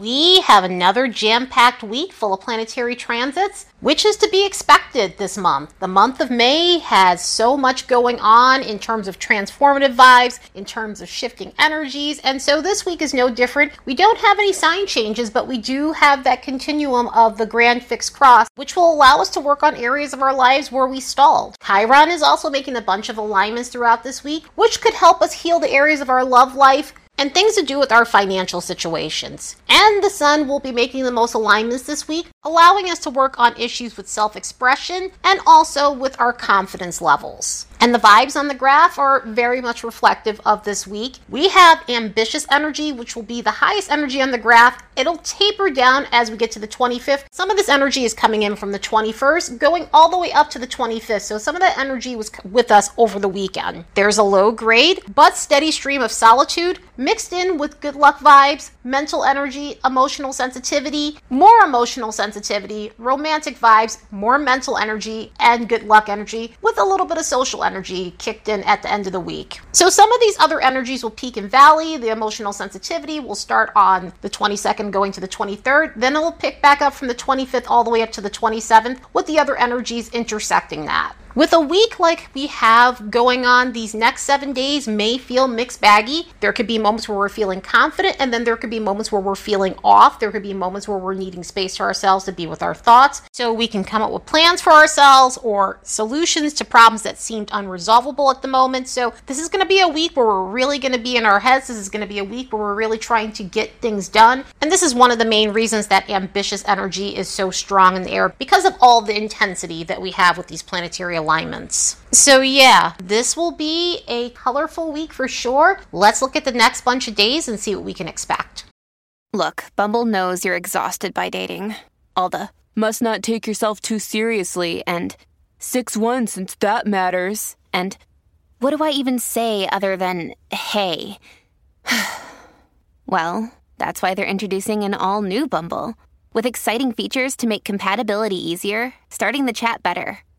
We have another jam packed week full of planetary transits, which is to be expected this month. The month of May has so much going on in terms of transformative vibes, in terms of shifting energies, and so this week is no different. We don't have any sign changes, but we do have that continuum of the grand fixed cross, which will allow us to work on areas of our lives where we stalled. Chiron is also making a bunch of alignments throughout this week, which could help us heal the areas of our love life and things to do with our financial situations. And the sun will be making the most alignments this week, allowing us to work on issues with self expression and also with our confidence levels. And the vibes on the graph are very much reflective of this week. We have ambitious energy, which will be the highest energy on the graph. It'll taper down as we get to the 25th. Some of this energy is coming in from the 21st, going all the way up to the 25th. So some of that energy was with us over the weekend. There's a low grade, but steady stream of solitude mixed in with good luck vibes, mental energy, emotional sensitivity, more emotional sensitivity, romantic vibes, more mental energy, and good luck energy with a little bit of social energy kicked in at the end of the week. So some of these other energies will peak and valley. The emotional sensitivity will start on the 22nd going to the 23rd. Then it'll pick back up from the 25th all the way up to the 27th with the other energies intersecting that. With a week like we have going on, these next seven days may feel mixed baggy. There could be moments where we're feeling confident, and then there could be moments where we're feeling off. There could be moments where we're needing space for ourselves to be with our thoughts. So we can come up with plans for ourselves or solutions to problems that seemed unresolvable at the moment. So this is going to be a week where we're really going to be in our heads. This is going to be a week where we're really trying to get things done. And this is one of the main reasons that ambitious energy is so strong in the air because of all the intensity that we have with these planetary. So, yeah, this will be a colorful week for sure. Let's look at the next bunch of days and see what we can expect. Look, Bumble knows you're exhausted by dating. All the must not take yourself too seriously and 6 1 since that matters. And what do I even say other than hey? well, that's why they're introducing an all new Bumble with exciting features to make compatibility easier, starting the chat better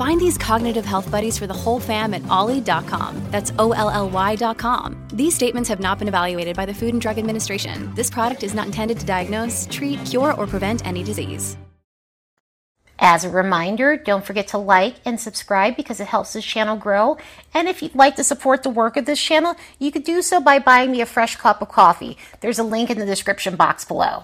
Find these cognitive health buddies for the whole fam at olly.com. That's O L L Y.com. These statements have not been evaluated by the Food and Drug Administration. This product is not intended to diagnose, treat, cure, or prevent any disease. As a reminder, don't forget to like and subscribe because it helps this channel grow. And if you'd like to support the work of this channel, you could do so by buying me a fresh cup of coffee. There's a link in the description box below.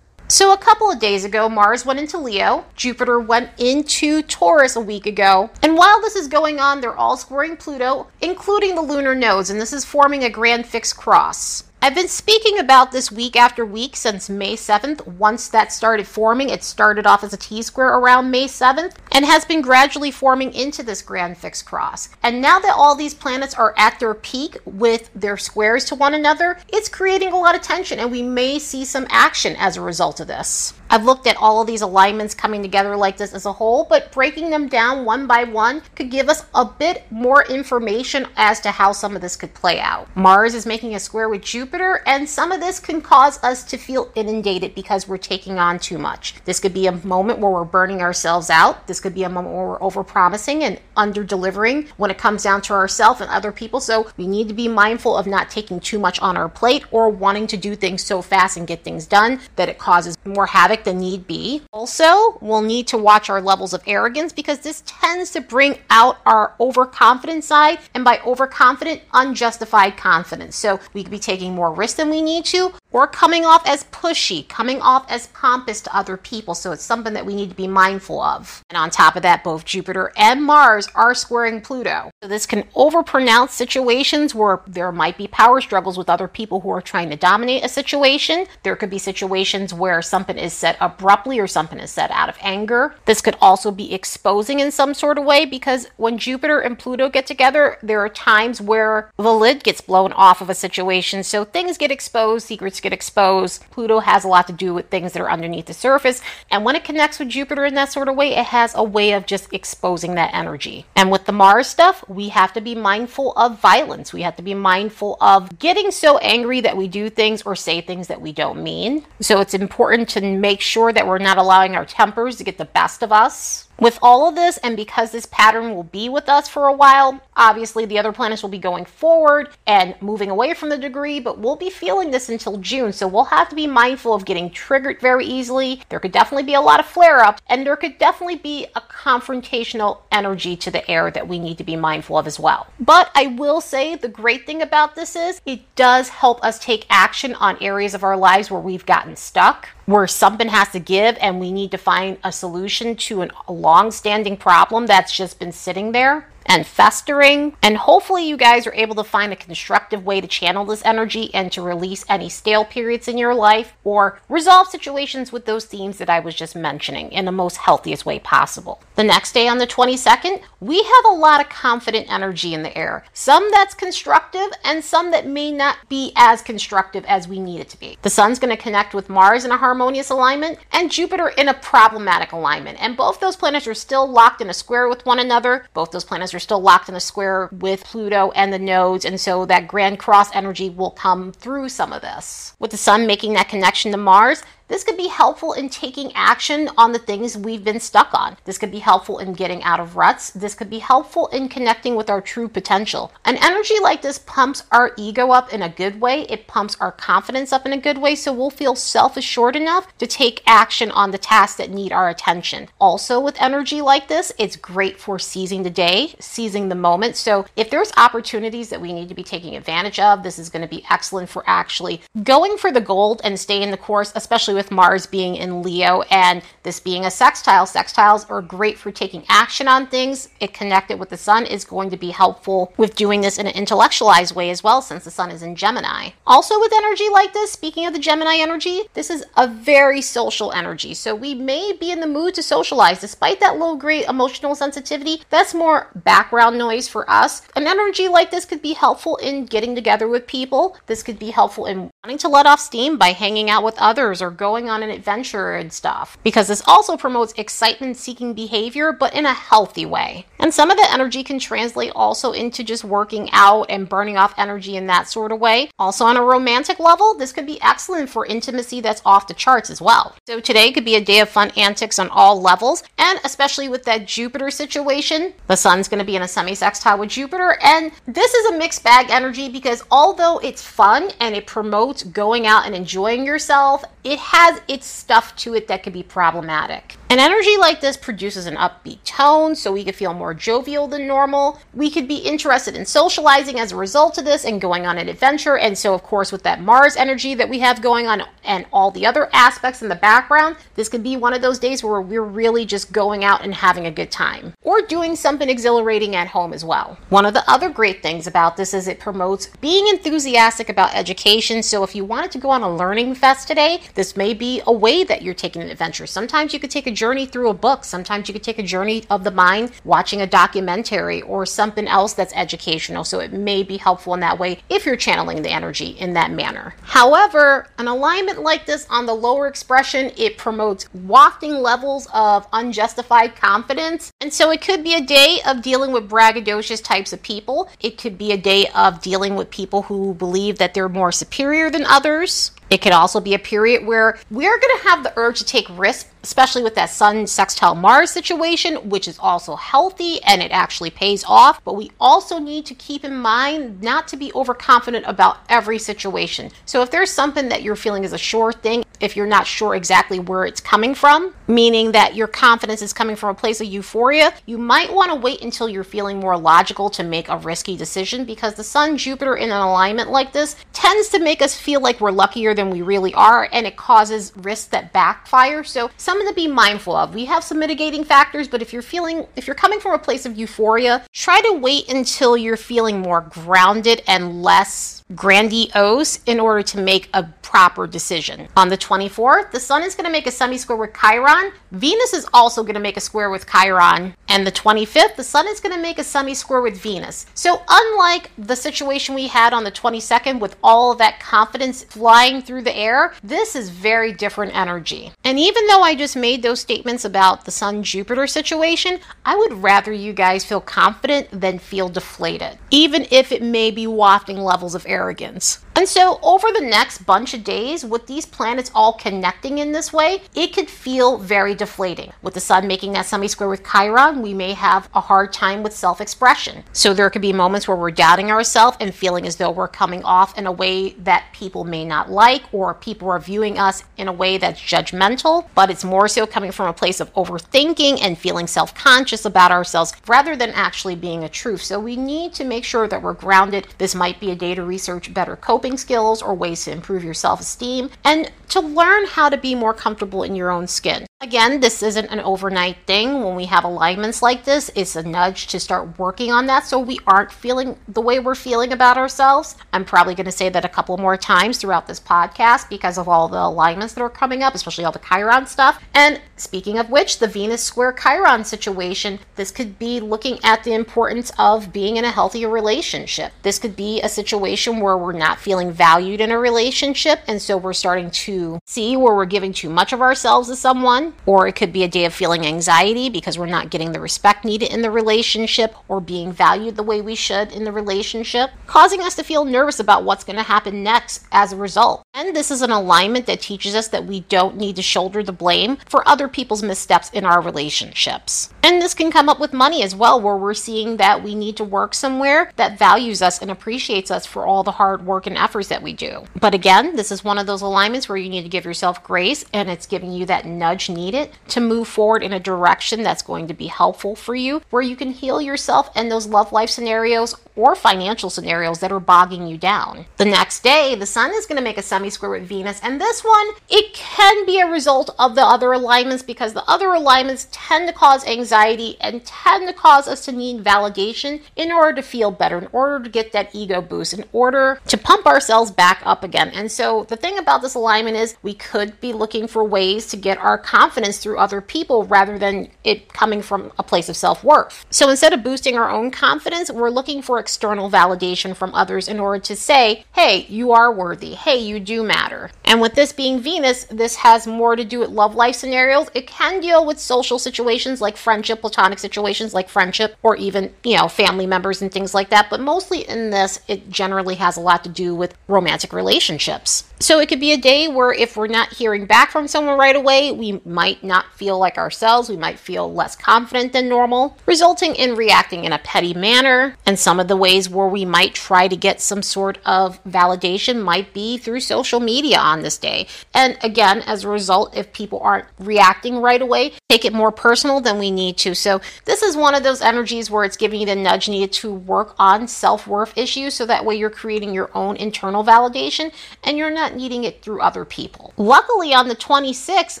So, a couple of days ago, Mars went into Leo, Jupiter went into Taurus a week ago, and while this is going on, they're all squaring Pluto, including the lunar nodes, and this is forming a grand fixed cross. I've been speaking about this week after week since May 7th. Once that started forming, it started off as a T square around May 7th and has been gradually forming into this grand fixed cross. And now that all these planets are at their peak with their squares to one another, it's creating a lot of tension and we may see some action as a result of this. I've looked at all of these alignments coming together like this as a whole, but breaking them down one by one could give us a bit more information as to how some of this could play out. Mars is making a square with Jupiter, and some of this can cause us to feel inundated because we're taking on too much. This could be a moment where we're burning ourselves out. This could be a moment where we're overpromising and under delivering when it comes down to ourselves and other people. So we need to be mindful of not taking too much on our plate or wanting to do things so fast and get things done that it causes more havoc than need be. Also, we'll need to watch our levels of arrogance because this tends to bring out our overconfident side, and by overconfident, unjustified confidence. So we could be taking more more risk than we need to, or coming off as pushy, coming off as pompous to other people. So it's something that we need to be mindful of. And on top of that, both Jupiter and Mars are squaring Pluto. So this can overpronounce situations where there might be power struggles with other people who are trying to dominate a situation. There could be situations where something is said abruptly or something is said out of anger. This could also be exposing in some sort of way because when Jupiter and Pluto get together, there are times where the lid gets blown off of a situation. So things get exposed, secrets get exposed. Pluto has a lot to do with things that are underneath the surface. And when it connects with Jupiter in that sort of way, it has a way of just exposing that energy. And with the Mars stuff, we have to be mindful of violence. We have to be mindful of getting so angry that we do things or say things that we don't mean. So it's important to make sure that we're not allowing our tempers to get the best of us. With all of this, and because this pattern will be with us for a while, obviously the other planets will be going forward and moving away from the degree, but we'll be feeling this until June. So we'll have to be mindful of getting triggered very easily. There could definitely be a lot of flare ups, and there could definitely be a confrontational energy to the air that we need to be mindful of as well. But I will say the great thing about this is it does help us take action on areas of our lives where we've gotten stuck where something has to give and we need to find a solution to a long standing problem that's just been sitting there and festering. And hopefully, you guys are able to find a constructive way to channel this energy and to release any stale periods in your life or resolve situations with those themes that I was just mentioning in the most healthiest way possible. The next day on the 22nd, we have a lot of confident energy in the air. Some that's constructive and some that may not be as constructive as we need it to be. The sun's going to connect with Mars in a harmonious alignment and Jupiter in a problematic alignment. And both those planets are still locked in a square with one another. Both those planets are still locked in a square with Pluto and the nodes, and so that grand cross energy will come through some of this. With the sun making that connection to Mars, this could be helpful in taking action on the things we've been stuck on. This could be helpful in getting out of ruts. This could be helpful in connecting with our true potential. An energy like this pumps our ego up in a good way. It pumps our confidence up in a good way, so we'll feel self assured enough to take action on the tasks that need our attention. Also, with energy like this, it's great for seizing the day, seizing the moment. So, if there's opportunities that we need to be taking advantage of, this is going to be excellent for actually going for the gold and staying the course, especially with with Mars being in Leo and this being a sextile. Sextiles are great for taking action on things. It connected with the sun is going to be helpful with doing this in an intellectualized way as well, since the sun is in Gemini. Also, with energy like this, speaking of the Gemini energy, this is a very social energy. So we may be in the mood to socialize despite that low grade emotional sensitivity. That's more background noise for us. An energy like this could be helpful in getting together with people. This could be helpful in wanting to let off steam by hanging out with others or going on an adventure and stuff. Because this also promotes excitement seeking behavior, but in a healthy way. And some of the energy can translate also into just working out and burning off energy in that sort of way. Also, on a romantic level, this could be excellent for intimacy that's off the charts as well. So, today could be a day of fun antics on all levels, and especially with that Jupiter situation. The sun's going to be in a semi sextile with Jupiter, and this is a mixed bag energy because although it's fun and it promotes going out and enjoying yourself, it has its stuff to it that could be problematic. An energy like this produces an upbeat tone, so we could feel more jovial than normal. We could be interested in socializing as a result of this and going on an adventure. And so, of course, with that Mars energy that we have going on and all the other aspects in the background, this could be one of those days where we're really just going out and having a good time or doing something exhilarating at home as well. One of the other great things about this is it promotes being enthusiastic about education. So, if you wanted to go on a learning fest today, this may be a way that you're taking an adventure. Sometimes you could take a journey through a book. Sometimes you could take a journey of the mind watching a documentary or something else that's educational. So it may be helpful in that way if you're channeling the energy in that manner. However, an alignment like this on the lower expression, it promotes wafting levels of unjustified confidence. And so it could be a day of dealing with braggadocious types of people. It could be a day of dealing with people who believe that they're more superior than others. It could also be a period where we're going to have the urge to take risks, especially with that Sun sextile Mars situation, which is also healthy and it actually pays off. But we also need to keep in mind not to be overconfident about every situation. So if there's something that you're feeling is a sure thing, if you're not sure exactly where it's coming from, meaning that your confidence is coming from a place of euphoria, you might want to wait until you're feeling more logical to make a risky decision because the Sun Jupiter in an alignment like this tends to make us feel like we're luckier than we really are and it causes risks that backfire. So, something to be mindful of. We have some mitigating factors, but if you're feeling, if you're coming from a place of euphoria, try to wait until you're feeling more grounded and less grandiose in order to make a proper decision. On the 24th, the Sun is going to make a semi square with Chiron. Venus is also going to make a square with Chiron. And the 25th, the Sun is going to make a semi square with Venus. So, unlike the situation we had on the 22nd with all of that confidence flying through the air, this is very different energy. And even though I just made those statements about the Sun Jupiter situation, I would rather you guys feel confident than feel deflated, even if it may be wafting levels of arrogance. And so, over the next bunch of days, with these planets all connecting in this way, it could feel very deflating. With the Sun making that semi square with Chiron, we may have a hard time with self expression. So, there could be moments where we're doubting ourselves and feeling as though we're coming off in a way that people may not like, or people are viewing us in a way that's judgmental, but it's more so coming from a place of overthinking and feeling self conscious about ourselves rather than actually being a truth. So, we need to make sure that we're grounded. This might be a day to research better coping skills or ways to improve your self esteem, and to learn how to be more comfortable in your own skin. Again, this isn't an overnight thing. When we have alignments like this, it's a nudge to start working on that so we aren't feeling the way we're feeling about ourselves. I'm probably going to say that a couple more times throughout this podcast because of all the alignments that are coming up, especially all the Chiron stuff. And speaking of which, the Venus square Chiron situation, this could be looking at the importance of being in a healthier relationship. This could be a situation where we're not feeling valued in a relationship, and so we're starting to see where we're giving too much of ourselves to someone or it could be a day of feeling anxiety because we're not getting the respect needed in the relationship or being valued the way we should in the relationship, causing us to feel nervous about what's going to happen next as a result. And this is an alignment that teaches us that we don't need to shoulder the blame for other people's missteps in our relationships. And this can come up with money as well, where we're seeing that we need to work somewhere that values us and appreciates us for all the hard work and efforts that we do. But again, this is one of those alignments where you need to give yourself grace and it's giving you that nudge needed to move forward in a direction that's going to be helpful for you, where you can heal yourself and those love life scenarios or financial scenarios that are bogging you down. The next day, the Sun is going to make a semi square with Venus, and this one, it can be a result of the other alignments because the other alignments tend to cause anxiety and tend to cause us to need validation in order to feel better, in order to get that ego boost, in order to pump ourselves back up again. And so, the thing about this alignment is we could be looking for ways to get our confidence through other people rather than it coming from a place of self worth. So, instead of boosting our own confidence, we're looking for external validation from others in order to say, hey, you are worthy. Hey, you do matter. And with this being Venus, this has more to do with love life scenarios. It can deal with social situations like friendship, platonic situations like friendship, or even, you know, family members and things like that. But mostly in this, it generally has a lot to do with romantic relationships. So it could be a day where if we're not hearing back from someone right away, we might not feel like ourselves. We might feel less confident than normal, resulting in reacting in a petty manner. And some of the ways where we might try to get some sort of validation might be through social media on this day. And again, as a result, if people aren't reacting right away, take it more personal than we need to. So this is one of those energies where it's giving you the nudge needed to work on self worth issues so that way you're creating your own internal validation and you're not needing it through other people. Luckily, on the 26th,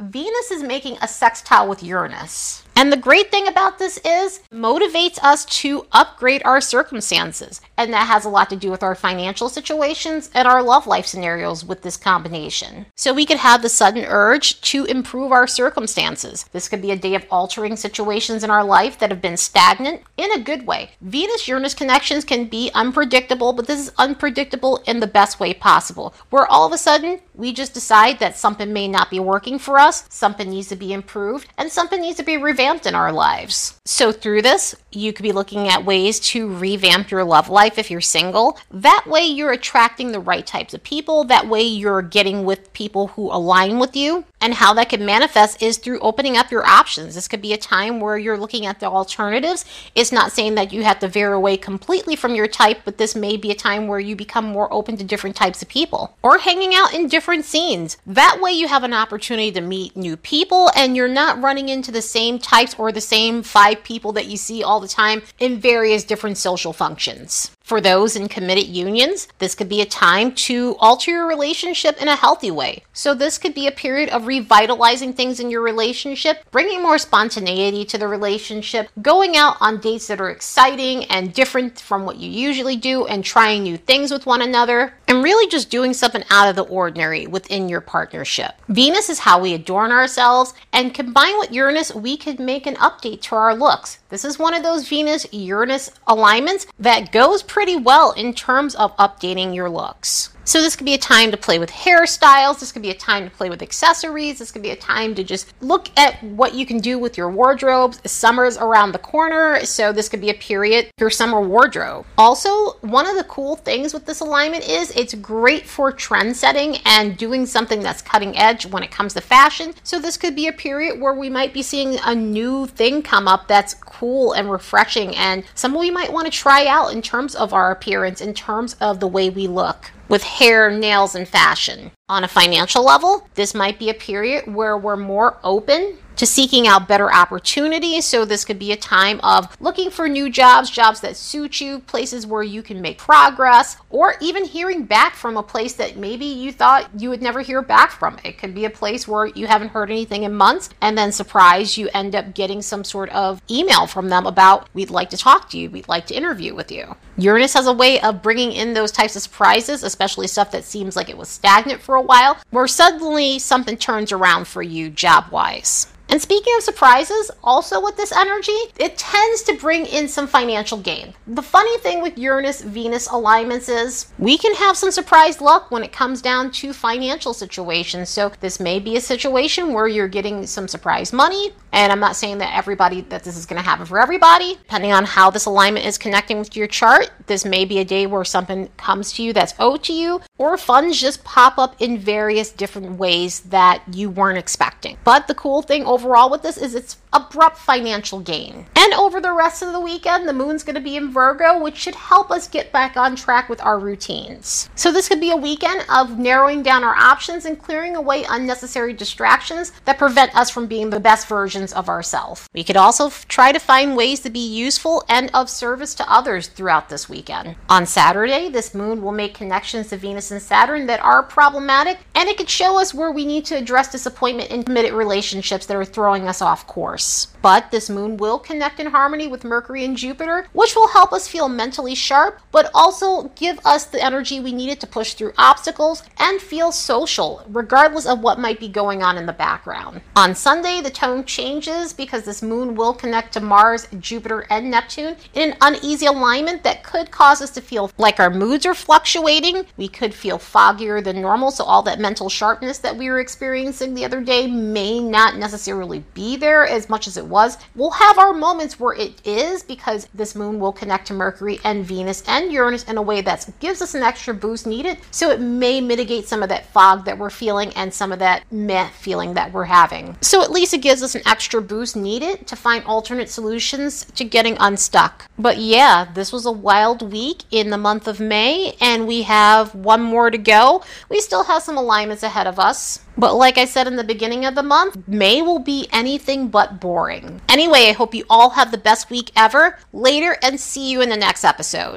Venus is making a sextile with Uranus. And the great thing about this is motivates us to upgrade our circumstances. And that has a lot to do with our financial situations and our love life scenarios with this combination. So we could have the sudden urge to improve our circumstances. This could be a day of altering situations in our life that have been stagnant in a good way. Venus Uranus connections can be unpredictable, but this is unpredictable in the best way possible. Where all of a sudden we just decide that something may not be working for us, something needs to be improved, and something needs to be revamped revamped in our lives. So, through this, you could be looking at ways to revamp your love life if you're single. That way, you're attracting the right types of people. That way, you're getting with people who align with you. And how that could manifest is through opening up your options. This could be a time where you're looking at the alternatives. It's not saying that you have to veer away completely from your type, but this may be a time where you become more open to different types of people or hanging out in different scenes. That way, you have an opportunity to meet new people and you're not running into the same types or the same five people that you see all the time in various different social functions. For those in committed unions, this could be a time to alter your relationship in a healthy way. So, this could be a period of revitalizing things in your relationship, bringing more spontaneity to the relationship, going out on dates that are exciting and different from what you usually do, and trying new things with one another, and really just doing something out of the ordinary within your partnership. Venus is how we adorn ourselves, and combined with Uranus, we could make an update to our looks. This is one of those Venus Uranus alignments that goes pretty well in terms of updating your looks. So this could be a time to play with hairstyles. This could be a time to play with accessories. This could be a time to just look at what you can do with your wardrobes. Summer's around the corner, so this could be a period your summer wardrobe. Also, one of the cool things with this alignment is it's great for trend setting and doing something that's cutting edge when it comes to fashion. So this could be a period where we might be seeing a new thing come up that's cool and refreshing and something we might want to try out in terms of our appearance, in terms of the way we look with hair, nails, and fashion. On a financial level, this might be a period where we're more open to seeking out better opportunities. So, this could be a time of looking for new jobs, jobs that suit you, places where you can make progress, or even hearing back from a place that maybe you thought you would never hear back from. It could be a place where you haven't heard anything in months, and then surprise, you end up getting some sort of email from them about, we'd like to talk to you, we'd like to interview with you. Uranus has a way of bringing in those types of surprises, especially stuff that seems like it was stagnant for a while, where suddenly something turns around for you job wise. And speaking of surprises, also with this energy, it tends to bring in some financial gain. The funny thing with Uranus Venus alignments is we can have some surprise luck when it comes down to financial situations. So, this may be a situation where you're getting some surprise money. And I'm not saying that everybody that this is going to happen for everybody. Depending on how this alignment is connecting with your chart, this may be a day where something comes to you that's owed to you, or funds just pop up in various different ways that you weren't expecting. But the cool thing overall with this is it's abrupt financial gain. And over the rest of the weekend, the moon's going to be in Virgo, which should help us get back on track with our routines. So this could be a weekend of narrowing down our options and clearing away unnecessary distractions that prevent us from being the best versions of ourselves. We could also f- try to find ways to be useful and of service to others throughout this weekend. On Saturday, this moon will make connections to Venus and Saturn that are problematic, and it could show us where we need to address disappointment in committed relationships that are throwing us off course. But this moon will connect in harmony with Mercury and Jupiter, which will help us feel mentally sharp, but also give us the energy we needed to push through obstacles and feel social, regardless of what might be going on in the background. On Sunday, the tone changes because this moon will connect to Mars, Jupiter, and Neptune in an uneasy alignment that could cause us to feel like our moods are fluctuating. We could feel foggier than normal, so all that mental sharpness that we were experiencing the other day may not necessarily be there as much as it was. We'll have our moments where it is because this moon will connect to Mercury and Venus and Uranus in a way that gives us an extra boost needed. So it may mitigate some of that fog that we're feeling and some of that meh feeling that we're having. So at least it gives us an extra boost needed to find alternate solutions to getting unstuck. But yeah, this was a wild week in the month of May, and we have one more to go. We still have some alignments ahead of us. But like I said in the beginning of the month, May will be anything but boring. Anyway, I hope you all have the best week ever. Later, and see you in the next episode.